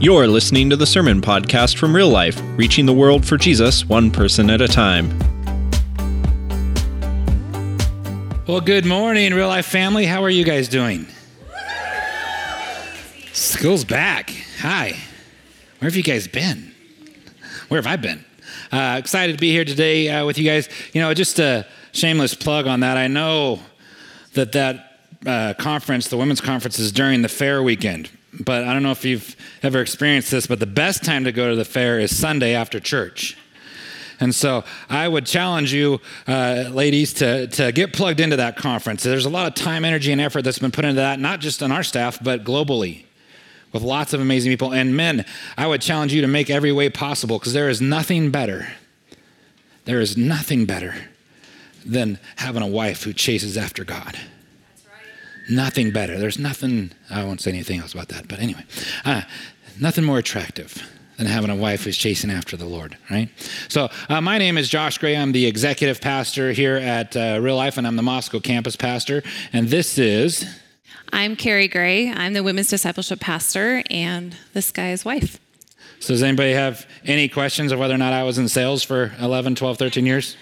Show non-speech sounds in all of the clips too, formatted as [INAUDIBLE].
You're listening to the Sermon Podcast from Real Life, reaching the world for Jesus one person at a time. Well, good morning, Real Life family. How are you guys doing? School's back. Hi. Where have you guys been? Where have I been? Uh, excited to be here today uh, with you guys. You know, just a shameless plug on that. I know that that uh, conference, the women's conference, is during the fair weekend but I don't know if you've ever experienced this, but the best time to go to the fair is Sunday after church. And so I would challenge you, uh, ladies, to, to get plugged into that conference. There's a lot of time, energy, and effort that's been put into that, not just on our staff, but globally with lots of amazing people. And men, I would challenge you to make every way possible because there is nothing better. There is nothing better than having a wife who chases after God nothing better. There's nothing, I won't say anything else about that, but anyway, uh, nothing more attractive than having a wife who's chasing after the Lord, right? So, uh, my name is Josh Gray. I'm the executive pastor here at uh, Real Life, and I'm the Moscow campus pastor. And this is. I'm Carrie Gray. I'm the women's discipleship pastor and this guy's wife. So, does anybody have any questions of whether or not I was in sales for 11, 12, 13 years?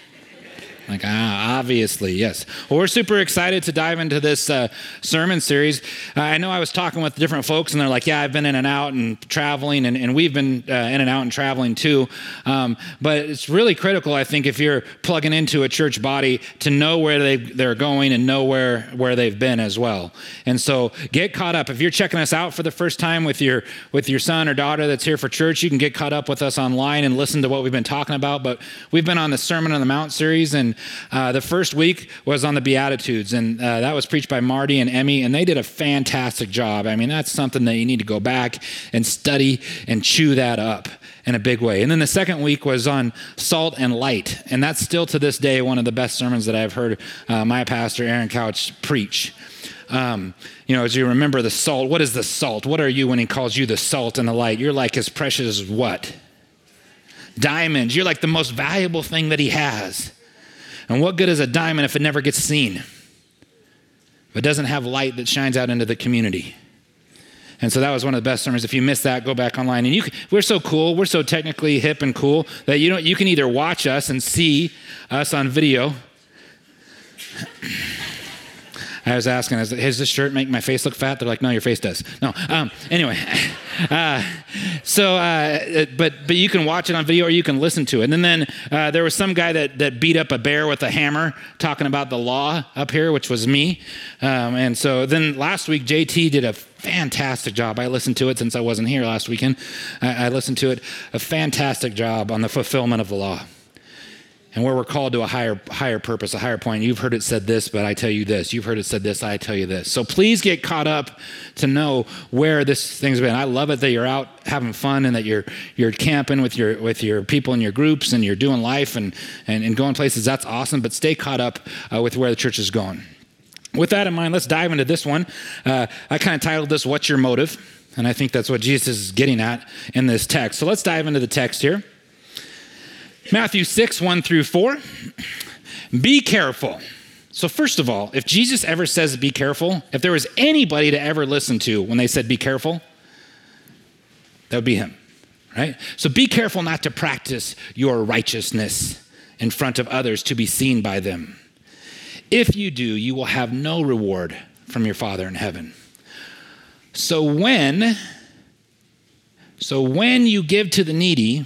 Like, ah, obviously, yes. Well, we're super excited to dive into this uh, sermon series. Uh, I know I was talking with different folks, and they're like, yeah, I've been in and out and traveling, and, and we've been uh, in and out and traveling too. Um, but it's really critical, I think, if you're plugging into a church body to know where they, they're going and know where, where they've been as well. And so get caught up. If you're checking us out for the first time with your, with your son or daughter that's here for church, you can get caught up with us online and listen to what we've been talking about. But we've been on the Sermon on the Mount series, and uh, the first week was on the Beatitudes, and uh, that was preached by Marty and Emmy, and they did a fantastic job. I mean, that's something that you need to go back and study and chew that up in a big way. And then the second week was on salt and light, and that's still to this day one of the best sermons that I've heard uh, my pastor, Aaron Couch, preach. Um, you know, as you remember the salt, what is the salt? What are you when he calls you the salt and the light? You're like as precious as what? Diamonds. You're like the most valuable thing that he has. And what good is a diamond if it never gets seen? If it doesn't have light that shines out into the community. And so that was one of the best sermons. If you missed that, go back online. And you, can, we're so cool, we're so technically hip and cool that you know you can either watch us and see us on video. I was asking, does this shirt make my face look fat? They're like, no, your face does. No. Um, anyway, [LAUGHS] uh, so, uh, but but you can watch it on video or you can listen to it. And then uh, there was some guy that, that beat up a bear with a hammer talking about the law up here, which was me. Um, and so then last week, JT did a fantastic job. I listened to it since I wasn't here last weekend. I, I listened to it, a fantastic job on the fulfillment of the law and where we're called to a higher higher purpose, a higher point. You've heard it said this, but I tell you this. You've heard it said this, I tell you this. So please get caught up to know where this thing's been. I love it that you're out having fun and that you're you're camping with your with your people in your groups and you're doing life and and, and going places. That's awesome. But stay caught up uh, with where the church is going. With that in mind, let's dive into this one. Uh, I kind of titled this "What's Your Motive," and I think that's what Jesus is getting at in this text. So let's dive into the text here. Matthew 6, 1 through 4. Be careful. So, first of all, if Jesus ever says be careful, if there was anybody to ever listen to when they said be careful, that would be him, right? So, be careful not to practice your righteousness in front of others to be seen by them. If you do, you will have no reward from your Father in heaven. So, when so when you give to the needy,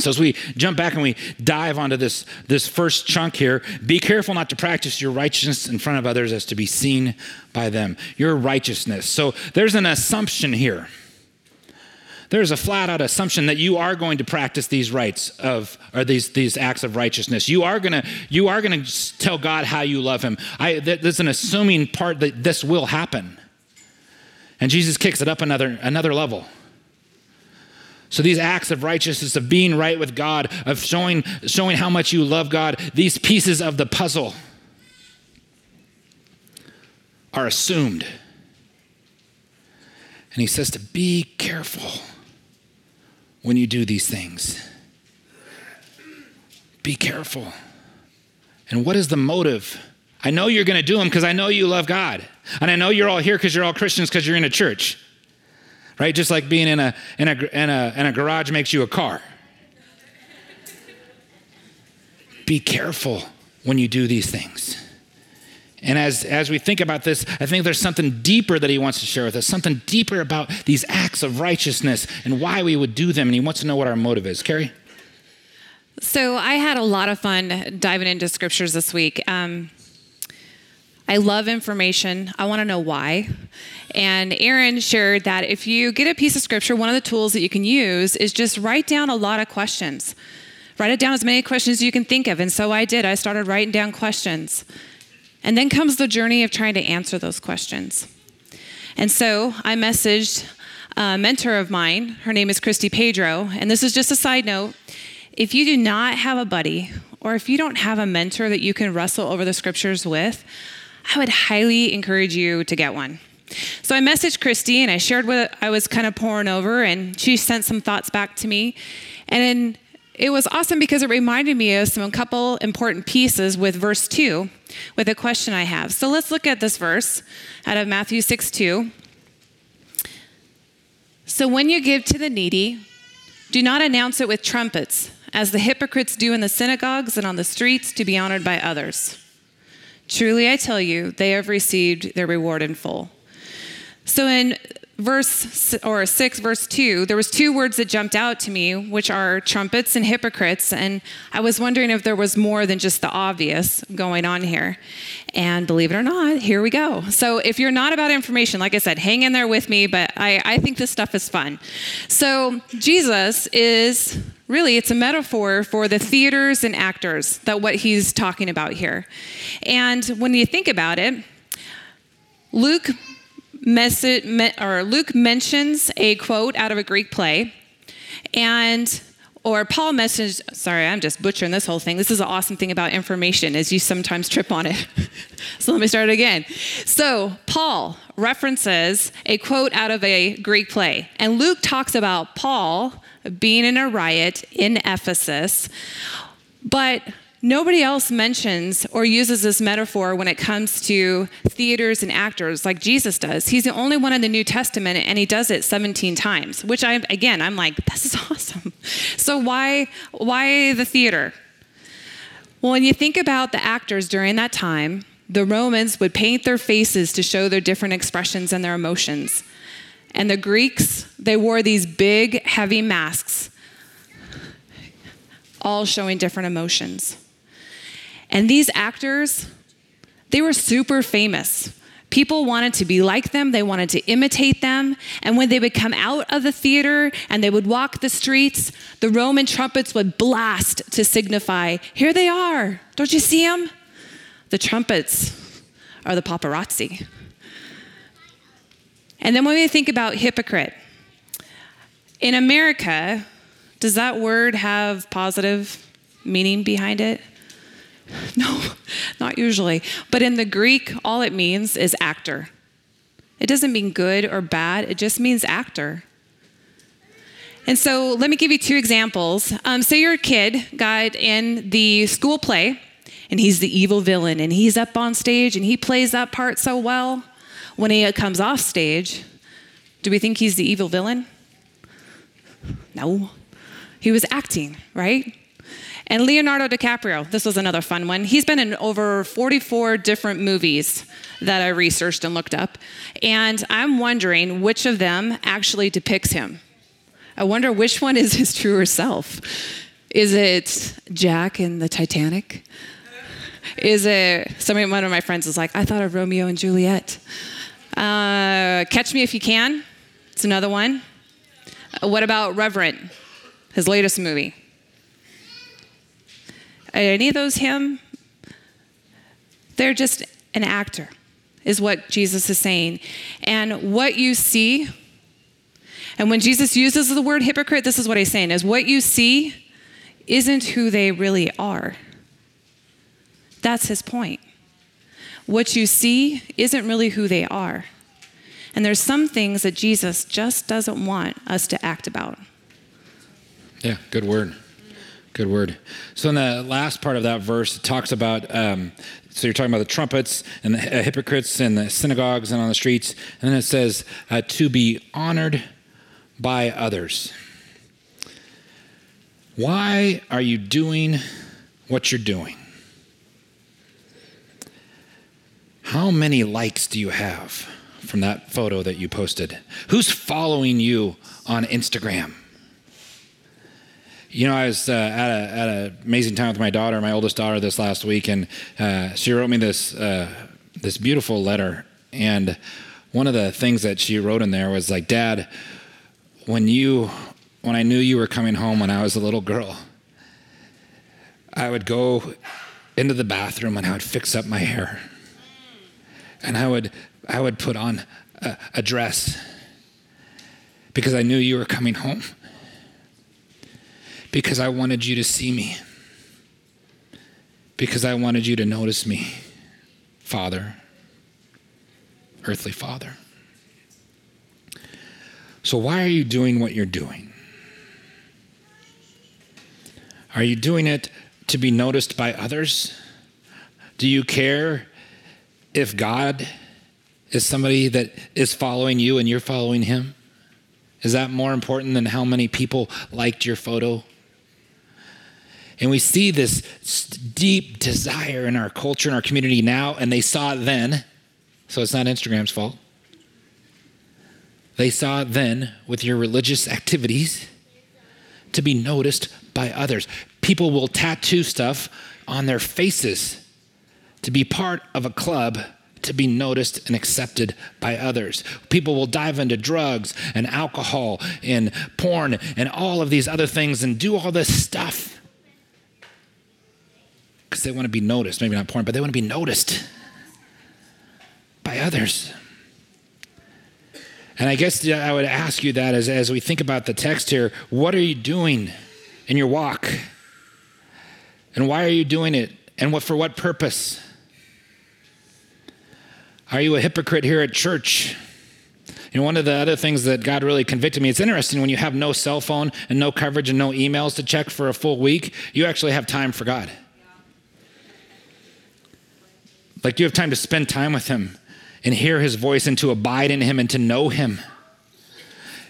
So as we jump back and we dive onto this, this first chunk here, be careful not to practice your righteousness in front of others as to be seen by them. Your righteousness. So there's an assumption here. There's a flat out assumption that you are going to practice these rights of or these these acts of righteousness. You are gonna you are gonna tell God how you love Him. I, there's an assuming part that this will happen, and Jesus kicks it up another another level. So these acts of righteousness, of being right with God, of showing, showing how much you love God, these pieces of the puzzle are assumed. And he says to be careful when you do these things. Be careful. And what is the motive? I know you're going to do them because I know you love God. And I know you're all here because you're all Christians because you're in a church. Right? Just like being in a, in, a, in, a, in a garage makes you a car. Be careful when you do these things. And as, as we think about this, I think there's something deeper that he wants to share with us, something deeper about these acts of righteousness and why we would do them. And he wants to know what our motive is. Carrie? So I had a lot of fun diving into scriptures this week. Um, I love information. I want to know why. And Aaron shared that if you get a piece of scripture, one of the tools that you can use is just write down a lot of questions. Write it down as many questions as you can think of. And so I did. I started writing down questions. And then comes the journey of trying to answer those questions. And so I messaged a mentor of mine. Her name is Christy Pedro. And this is just a side note. If you do not have a buddy, or if you don't have a mentor that you can wrestle over the scriptures with, I would highly encourage you to get one. So I messaged Christy and I shared what I was kind of pouring over, and she sent some thoughts back to me. And it was awesome because it reminded me of some couple important pieces with verse 2 with a question I have. So let's look at this verse out of Matthew 6 2. So when you give to the needy, do not announce it with trumpets, as the hypocrites do in the synagogues and on the streets to be honored by others. Truly I tell you, they have received their reward in full. So in verse or 6 verse 2 there was two words that jumped out to me which are trumpets and hypocrites and i was wondering if there was more than just the obvious going on here. And believe it or not here we go. So if you're not about information like i said hang in there with me but i, I think this stuff is fun. So jesus is really it's a metaphor for the theaters and actors that what he's talking about here and when you think about it luke or Luke mentions a quote out of a Greek play, and or Paul mentions, sorry, I'm just butchering this whole thing. This is an awesome thing about information is you sometimes trip on it. [LAUGHS] so let me start again. So Paul references a quote out of a Greek play. And Luke talks about Paul being in a riot in Ephesus. But Nobody else mentions or uses this metaphor when it comes to theaters and actors like Jesus does. He's the only one in the New Testament and he does it 17 times, which I again, I'm like, this is [LAUGHS] awesome. So why why the theater? Well, when you think about the actors during that time, the Romans would paint their faces to show their different expressions and their emotions. And the Greeks, they wore these big, heavy masks, all showing different emotions. And these actors, they were super famous. People wanted to be like them, they wanted to imitate them. And when they would come out of the theater and they would walk the streets, the Roman trumpets would blast to signify, Here they are. Don't you see them? The trumpets are the paparazzi. And then when we think about hypocrite, in America, does that word have positive meaning behind it? [LAUGHS] No, not usually. But in the Greek, all it means is actor. It doesn't mean good or bad, it just means actor. And so let me give you two examples. Um, say you're a kid, got in the school play, and he's the evil villain, and he's up on stage and he plays that part so well. When he comes off stage, do we think he's the evil villain? No. He was acting, right? And Leonardo DiCaprio, this was another fun one. He's been in over 44 different movies that I researched and looked up. And I'm wondering which of them actually depicts him. I wonder which one is his truer self. Is it Jack in the Titanic? Is it somebody? One of my friends was like, I thought of Romeo and Juliet. Uh, Catch Me If You Can. It's another one. Uh, what about Revenant? His latest movie any of those him? They're just an actor, is what Jesus is saying. And what you see, And when Jesus uses the word hypocrite, this is what he's saying is what you see isn't who they really are. That's his point. What you see isn't really who they are. And there's some things that Jesus just doesn't want us to act about. Yeah, good word. Good word. So in the last part of that verse, it talks about. Um, so you're talking about the trumpets and the uh, hypocrites and the synagogues and on the streets, and then it says uh, to be honored by others. Why are you doing what you're doing? How many likes do you have from that photo that you posted? Who's following you on Instagram? You know, I was uh, at, a, at an amazing time with my daughter, my oldest daughter, this last week, and uh, she wrote me this uh, this beautiful letter. And one of the things that she wrote in there was like, "Dad, when you when I knew you were coming home when I was a little girl, I would go into the bathroom and I would fix up my hair, and I would I would put on a, a dress because I knew you were coming home." because I wanted you to see me, because I wanted you to notice me, Father, earthly Father. So, why are you doing what you're doing? Are you doing it to be noticed by others? Do you care if God is somebody that is following you and you're following him? Is that more important than how many people liked your photo? And we see this deep desire in our culture and our community now, and they saw it then. So it's not Instagram's fault. They saw it then with your religious activities to be noticed by others. People will tattoo stuff on their faces to be part of a club to be noticed and accepted by others. People will dive into drugs and alcohol and porn and all of these other things and do all this stuff because they want to be noticed. Maybe not porn, but they want to be noticed by others. And I guess I would ask you that as, as we think about the text here what are you doing in your walk? And why are you doing it? And what, for what purpose? Are you a hypocrite here at church? You know, one of the other things that God really convicted me, it's interesting when you have no cell phone and no coverage and no emails to check for a full week, you actually have time for God. Like, you have time to spend time with Him and hear His voice and to abide in Him and to know Him?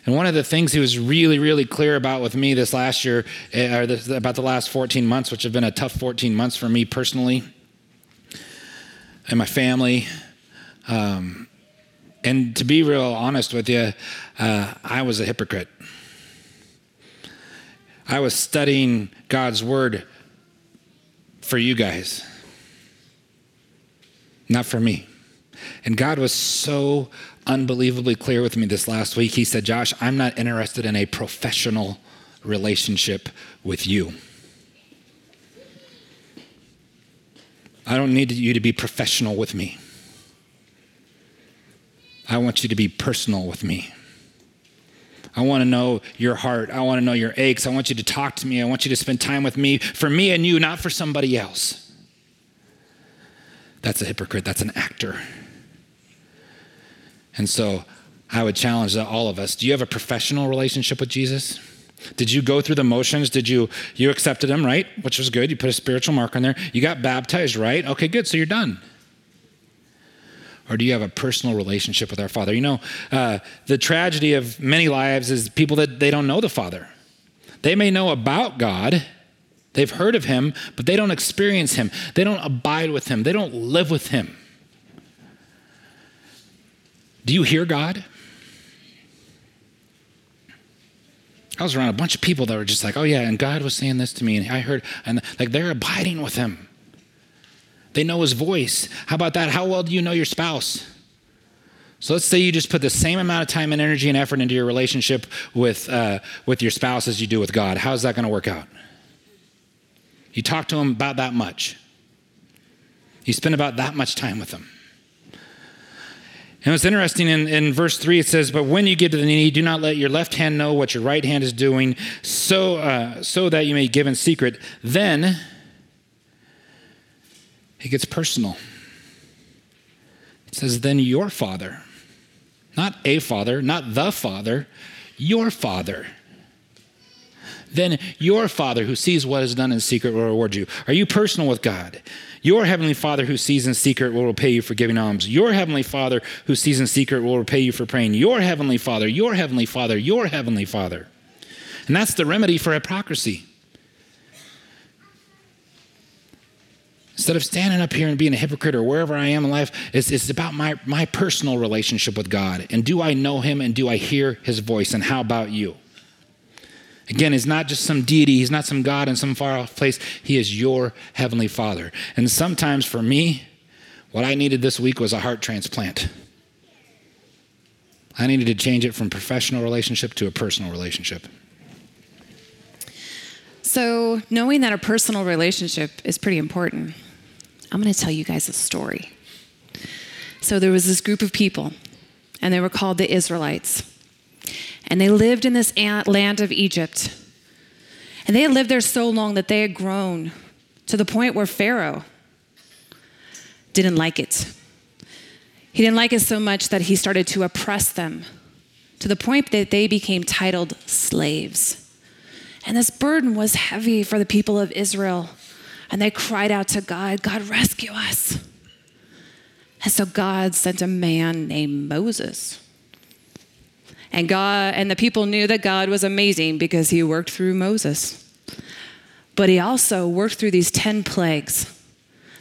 And one of the things He was really, really clear about with me this last year, eh, or this, about the last 14 months, which have been a tough 14 months for me personally and my family. Um, and to be real honest with you, uh, I was a hypocrite. I was studying God's word for you guys not for me. And God was so unbelievably clear with me this last week. He said, Josh, I'm not interested in a professional relationship with you. I don't need you to be professional with me. I want you to be personal with me. I want to know your heart. I want to know your aches. I want you to talk to me. I want you to spend time with me for me and you, not for somebody else. That's a hypocrite, that's an actor. And so I would challenge all of us do you have a professional relationship with Jesus? Did you go through the motions? Did you you accepted him, right? Which was good. You put a spiritual mark on there. You got baptized, right? Okay, good. So you're done. Or do you have a personal relationship with our Father? You know, uh, the tragedy of many lives is people that they don't know the Father. They may know about God, They've heard of him, but they don't experience him. They don't abide with him. They don't live with him. Do you hear God? I was around a bunch of people that were just like, oh, yeah, and God was saying this to me, and I heard, and like they're abiding with him. They know his voice. How about that? How well do you know your spouse? So let's say you just put the same amount of time and energy and effort into your relationship with, uh, with your spouse as you do with God. How's that going to work out? You talk to them about that much. You spend about that much time with them. And what's interesting in, in verse 3, it says, But when you give to the needy, do not let your left hand know what your right hand is doing, so, uh, so that you may give in secret. Then it gets personal. It says, Then your father, not a father, not the father, your father. Then your father who sees what is done in secret will reward you. Are you personal with God? Your heavenly Father who sees in secret will repay you for giving alms. Your heavenly Father who sees in secret will repay you for praying. Your heavenly Father, your heavenly Father, your heavenly Father. And that's the remedy for hypocrisy. Instead of standing up here and being a hypocrite or wherever I am in life, it's, it's about my, my personal relationship with God. And do I know Him and do I hear His voice? And how about you? Again, he's not just some deity, he's not some God in some far off place. He is your heavenly Father. And sometimes for me, what I needed this week was a heart transplant. I needed to change it from professional relationship to a personal relationship. So, knowing that a personal relationship is pretty important, I'm going to tell you guys a story. So, there was this group of people, and they were called the Israelites. And they lived in this land of Egypt. And they had lived there so long that they had grown to the point where Pharaoh didn't like it. He didn't like it so much that he started to oppress them to the point that they became titled slaves. And this burden was heavy for the people of Israel. And they cried out to God, God, rescue us. And so God sent a man named Moses. And God and the people knew that God was amazing because he worked through Moses. But he also worked through these 10 plagues.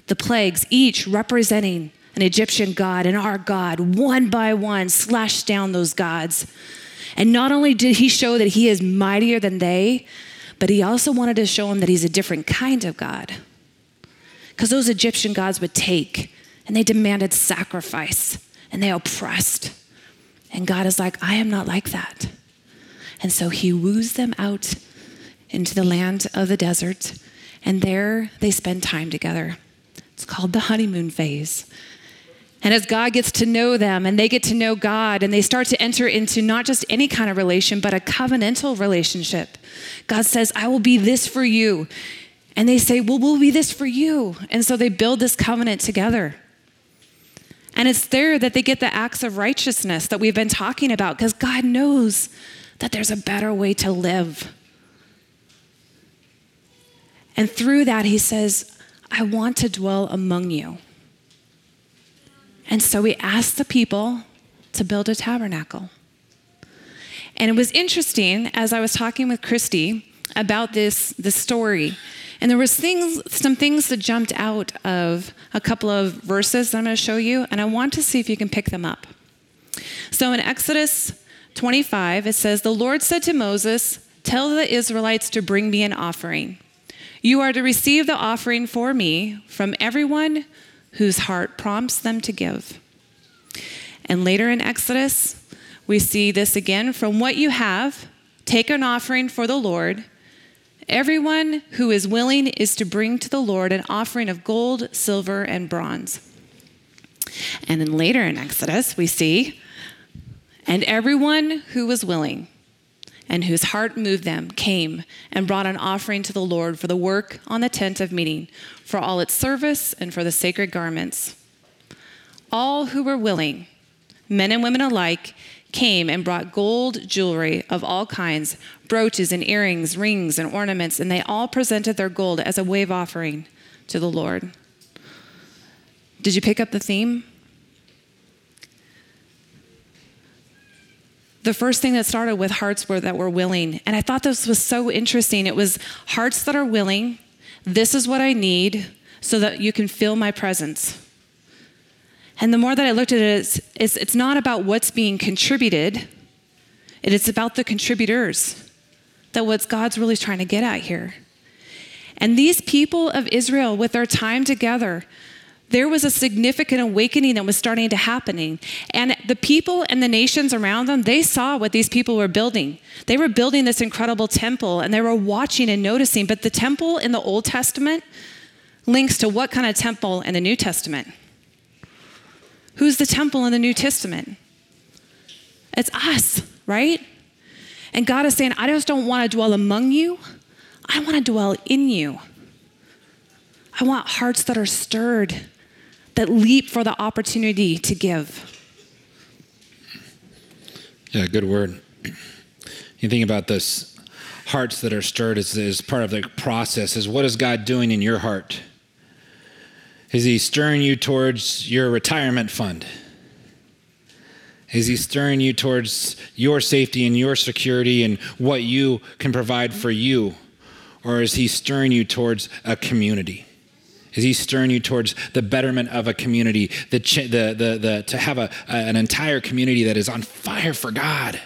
The plagues each representing an Egyptian god and our God, one by one slashed down those gods. And not only did he show that he is mightier than they, but he also wanted to show him that he's a different kind of God. Because those Egyptian gods would take and they demanded sacrifice and they oppressed. And God is like, I am not like that. And so he woos them out into the land of the desert, and there they spend time together. It's called the honeymoon phase. And as God gets to know them and they get to know God and they start to enter into not just any kind of relation, but a covenantal relationship, God says, I will be this for you. And they say, Well, we'll be this for you. And so they build this covenant together. And it's there that they get the acts of righteousness that we've been talking about because God knows that there's a better way to live. And through that, He says, I want to dwell among you. And so we asked the people to build a tabernacle. And it was interesting as I was talking with Christy about this, this story and there was things, some things that jumped out of a couple of verses that I'm going to show you, and I want to see if you can pick them up. So in Exodus 25, it says, The Lord said to Moses, Tell the Israelites to bring me an offering. You are to receive the offering for me from everyone whose heart prompts them to give. And later in Exodus, we see this again from what you have, take an offering for the Lord Everyone who is willing is to bring to the Lord an offering of gold, silver, and bronze. And then later in Exodus, we see, and everyone who was willing and whose heart moved them came and brought an offering to the Lord for the work on the tent of meeting, for all its service, and for the sacred garments. All who were willing, men and women alike, came and brought gold jewelry of all kinds, brooches and earrings, rings and ornaments, and they all presented their gold as a wave offering to the Lord. Did you pick up the theme? The first thing that started with hearts were that were willing. And I thought this was so interesting. It was hearts that are willing. This is what I need so that you can feel my presence. And the more that I looked at it, it's, it's, it's not about what's being contributed, it is about the contributors. That what God's really trying to get at here. And these people of Israel, with their time together, there was a significant awakening that was starting to happening and the people and the nations around them they saw what these people were building they were building this incredible temple and they were watching and noticing but the temple in the old testament links to what kind of temple in the new testament Who's the temple in the New Testament? It's us, right? And God is saying, I just don't want to dwell among you, I want to dwell in you. I want hearts that are stirred, that leap for the opportunity to give. Yeah, good word. You think about this hearts that are stirred as part of the process is what is God doing in your heart? Is he stirring you towards your retirement fund? Is he stirring you towards your safety and your security and what you can provide for you? Or is he stirring you towards a community? Is he stirring you towards the betterment of a community, the, the, the, the, to have a, an entire community that is on fire for God?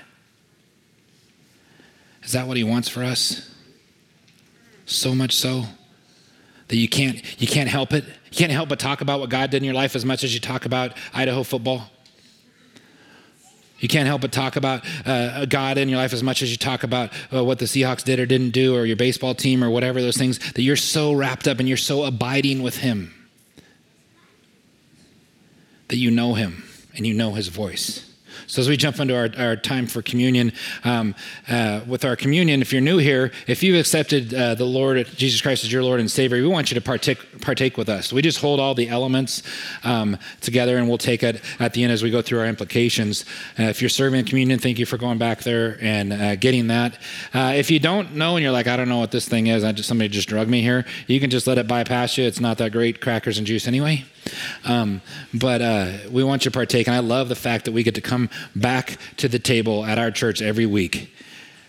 Is that what he wants for us? So much so that you can't, you can't help it. You can't help but talk about what God did in your life as much as you talk about Idaho football. You can't help but talk about uh, God in your life as much as you talk about uh, what the Seahawks did or didn't do, or your baseball team, or whatever those things, that you're so wrapped up and you're so abiding with Him that you know Him and you know His voice. So, as we jump into our, our time for communion, um, uh, with our communion, if you're new here, if you've accepted uh, the Lord, Jesus Christ as your Lord and Savior, we want you to partake, partake with us. We just hold all the elements um, together and we'll take it at the end as we go through our implications. Uh, if you're serving communion, thank you for going back there and uh, getting that. Uh, if you don't know and you're like, I don't know what this thing is, just, somebody just drug me here, you can just let it bypass you. It's not that great, crackers and juice anyway. Um, but uh, we want you to partake. And I love the fact that we get to come back to the table at our church every week.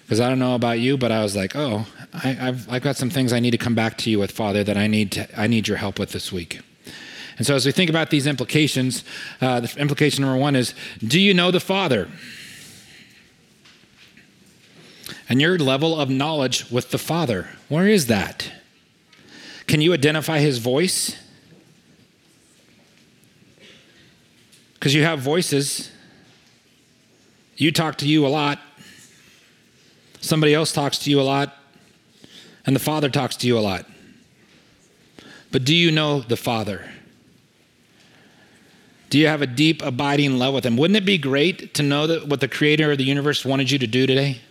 Because I don't know about you, but I was like, oh, I, have I've got some things I need to come back to you with, Father, that I need, to, I need your help with this week. And so as we think about these implications, uh, the implication number one is do you know the Father? And your level of knowledge with the Father, where is that? Can you identify his voice? Because you have voices. You talk to you a lot. Somebody else talks to you a lot. And the Father talks to you a lot. But do you know the Father? Do you have a deep, abiding love with Him? Wouldn't it be great to know that what the Creator of the universe wanted you to do today?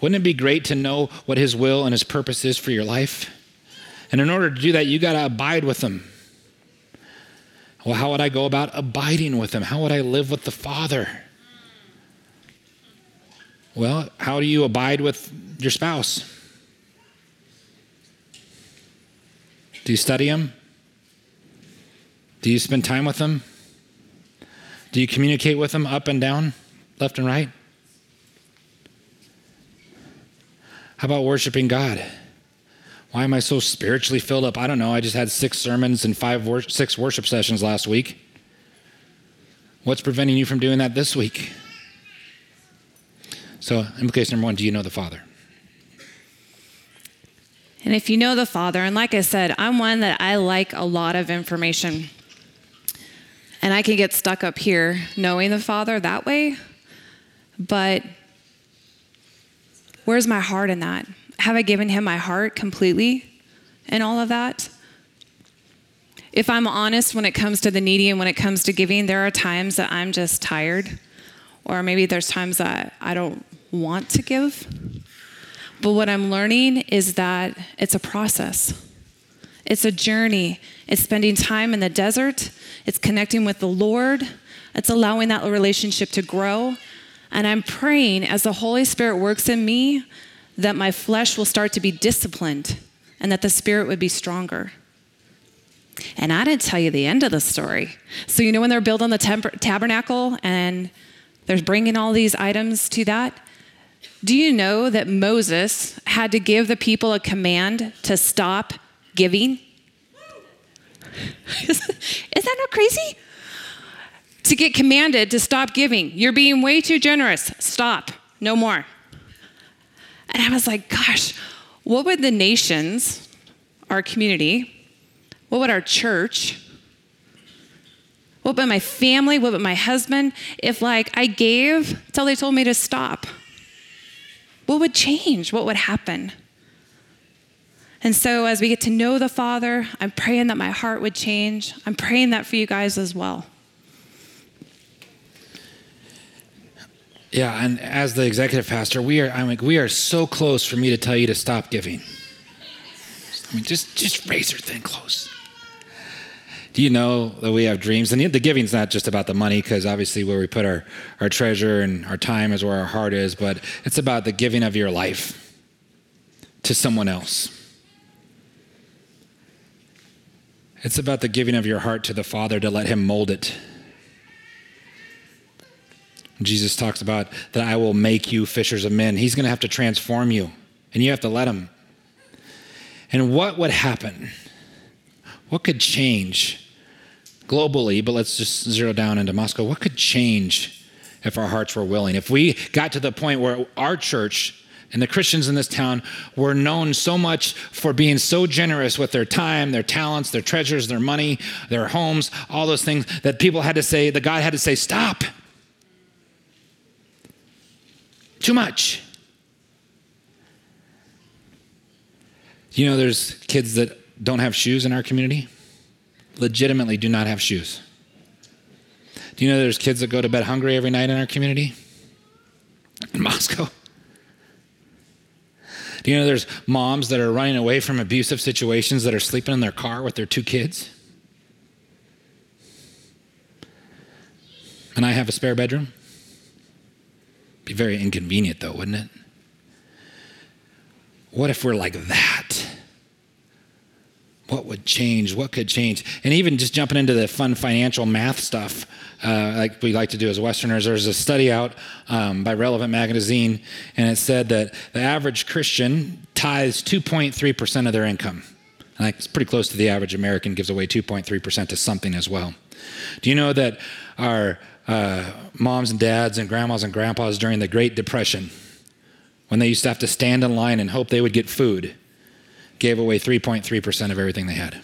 Wouldn't it be great to know what His will and His purpose is for your life? And in order to do that, you got to abide with Him. Well, how would I go about abiding with Him? How would I live with the Father? Well, how do you abide with your spouse? Do you study Him? Do you spend time with Him? Do you communicate with Him up and down, left and right? How about worshiping God? Why am I so spiritually filled up? I don't know. I just had six sermons and five wor- six worship sessions last week. What's preventing you from doing that this week? So, implication number one do you know the Father? And if you know the Father, and like I said, I'm one that I like a lot of information. And I can get stuck up here knowing the Father that way. But where's my heart in that? Have I given him my heart completely and all of that? If I'm honest when it comes to the needy and when it comes to giving, there are times that I'm just tired, or maybe there's times that I don't want to give. But what I'm learning is that it's a process. It's a journey. It's spending time in the desert. It's connecting with the Lord. It's allowing that relationship to grow. And I'm praying as the Holy Spirit works in me that my flesh will start to be disciplined and that the spirit would be stronger. And I didn't tell you the end of the story. So, you know, when they're building the temp- tabernacle and they're bringing all these items to that, do you know that Moses had to give the people a command to stop giving? [LAUGHS] Is that not crazy? To get commanded to stop giving. You're being way too generous. Stop. No more. And I was like, gosh, what would the nations, our community, what would our church, what would my family, what would my husband, if like I gave till they told me to stop? What would change? What would happen? And so, as we get to know the Father, I'm praying that my heart would change. I'm praying that for you guys as well. Yeah, and as the executive pastor, we are I'm like we are so close for me to tell you to stop giving. I mean, just just raise your thing close. Do you know that we have dreams? And the giving's not just about the money, because obviously where we put our, our treasure and our time is where our heart is, but it's about the giving of your life to someone else. It's about the giving of your heart to the Father to let Him mold it. Jesus talks about that I will make you fishers of men. He's going to have to transform you, and you have to let Him. And what would happen? What could change globally, but let's just zero down into Moscow. What could change if our hearts were willing? If we got to the point where our church and the Christians in this town were known so much for being so generous with their time, their talents, their treasures, their money, their homes, all those things that people had to say, that God had to say, stop. Too much. You know, there's kids that don't have shoes in our community legitimately do not have shoes. Do you know there's kids that go to bed hungry every night in our community? In Moscow. Do you know there's moms that are running away from abusive situations that are sleeping in their car with their two kids? And I have a spare bedroom? Be very inconvenient though, wouldn't it? What if we're like that? what would change? What could change? And even just jumping into the fun financial math stuff, uh, like we like to do as Westerners, there's a study out um, by Relevant Magazine, and it said that the average Christian tithes 2.3% of their income. Like it's pretty close to the average American gives away 2.3% to something as well. Do you know that our uh, moms and dads and grandmas and grandpas during the Great Depression, when they used to have to stand in line and hope they would get food, gave away 3.3% of everything they had.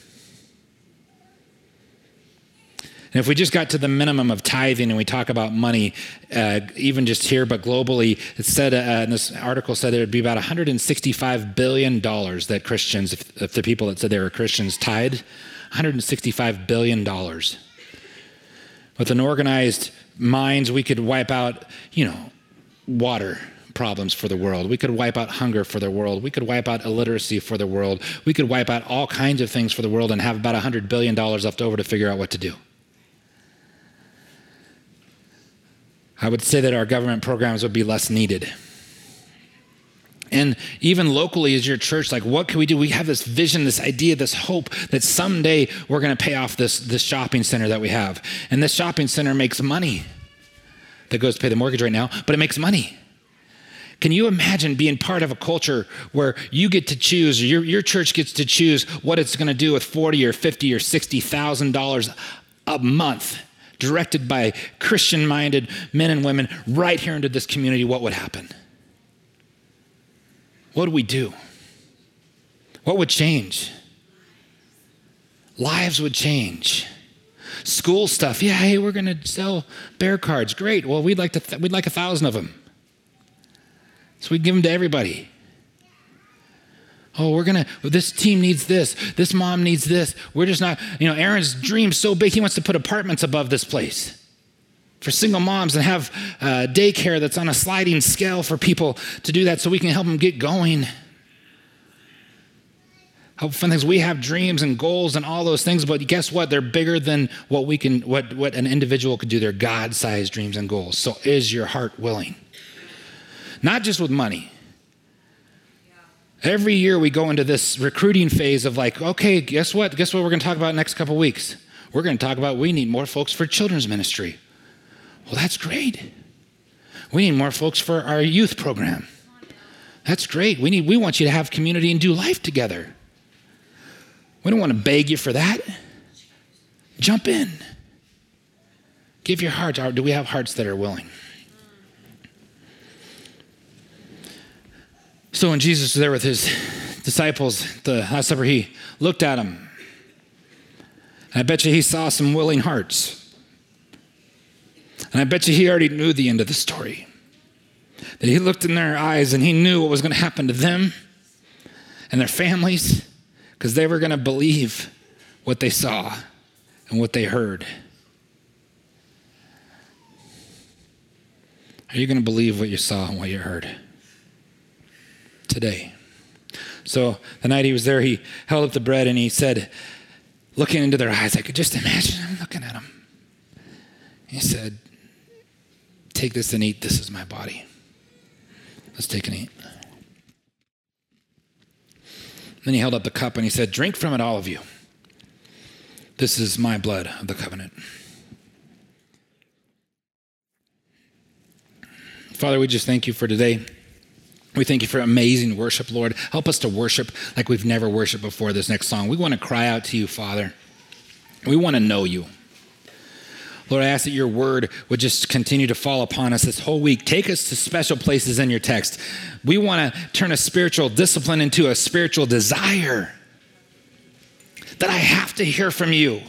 And if we just got to the minimum of tithing and we talk about money, uh, even just here, but globally, it said, uh, this article said there would be about $165 billion that Christians, if, if the people that said they were Christians, tithed, $165 billion. With an organized minds, we could wipe out, you know, water, problems for the world. We could wipe out hunger for the world. We could wipe out illiteracy for the world. We could wipe out all kinds of things for the world and have about $100 billion left over to figure out what to do. I would say that our government programs would be less needed. And even locally, as your church, like what can we do? We have this vision, this idea, this hope that someday we're going to pay off this, this shopping center that we have. And this shopping center makes money that goes to pay the mortgage right now, but it makes money. Can you imagine being part of a culture where you get to choose, your, your church gets to choose what it's going to do with forty or fifty or sixty thousand dollars a month, directed by Christian-minded men and women right here into this community? What would happen? What do we do? What would change? Lives would change school stuff. Yeah, hey, we're going to sell bear cards. Great. Well, we'd like to th- we'd like a thousand of them. So we'd give them to everybody. Oh, we're gonna, this team needs this. This mom needs this. We're just not, you know, Aaron's dream's so big, he wants to put apartments above this place for single moms and have uh, daycare that's on a sliding scale for people to do that so we can help them get going. Help fun things. We have dreams and goals and all those things, but guess what? They're bigger than what we can, what, what an individual could do. They're God sized dreams and goals. So is your heart willing? not just with money. Every year we go into this recruiting phase of like, okay, guess what? Guess what we're going to talk about next couple weeks? We're going to talk about we need more folks for children's ministry. Well, that's great. We need more folks for our youth program. That's great. We need we want you to have community and do life together. We don't want to beg you for that. Jump in. Give your heart. Do we have hearts that are willing? So when Jesus was there with his disciples, the Last Supper, he looked at them. I bet you he saw some willing hearts. And I bet you he already knew the end of the story. That he looked in their eyes and he knew what was going to happen to them and their families. because they were going to believe what they saw and what they heard. Are you going to believe what you saw and what you heard today? So the night he was there, he held up the bread and he said, looking into their eyes, I could just imagine him looking at them. He said, Take this and eat. This is my body. Let's take and eat. Then he held up the cup and he said, Drink from it, all of you. This is my blood of the covenant. Father, we just thank you for today. We thank you for amazing worship, Lord. Help us to worship like we've never worshiped before this next song. We want to cry out to you, Father. We want to know you. Lord, I ask that your word would just continue to fall upon us this whole week. Take us to special places in your text. We want to turn a spiritual discipline into a spiritual desire that I have to hear from you.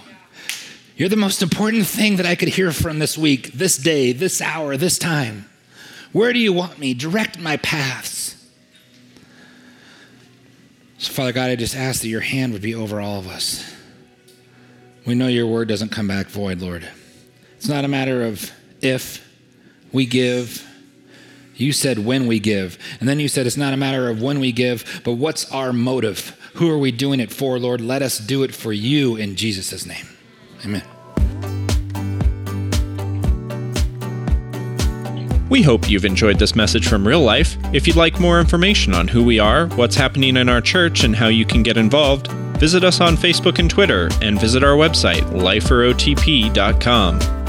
You're the most important thing that I could hear from this week, this day, this hour, this time. Where do you want me? Direct my paths. So, Father God, I just ask that your hand would be over all of us. We know your word doesn't come back void, Lord. It's not a matter of if we give. You said when we give. And then you said it's not a matter of when we give, but what's our motive? Who are we doing it for, Lord? Let us do it for you in Jesus' name. Amen. We hope you've enjoyed this message from real life. If you'd like more information on who we are, what's happening in our church, and how you can get involved, visit us on Facebook and Twitter, and visit our website, liferotp.com.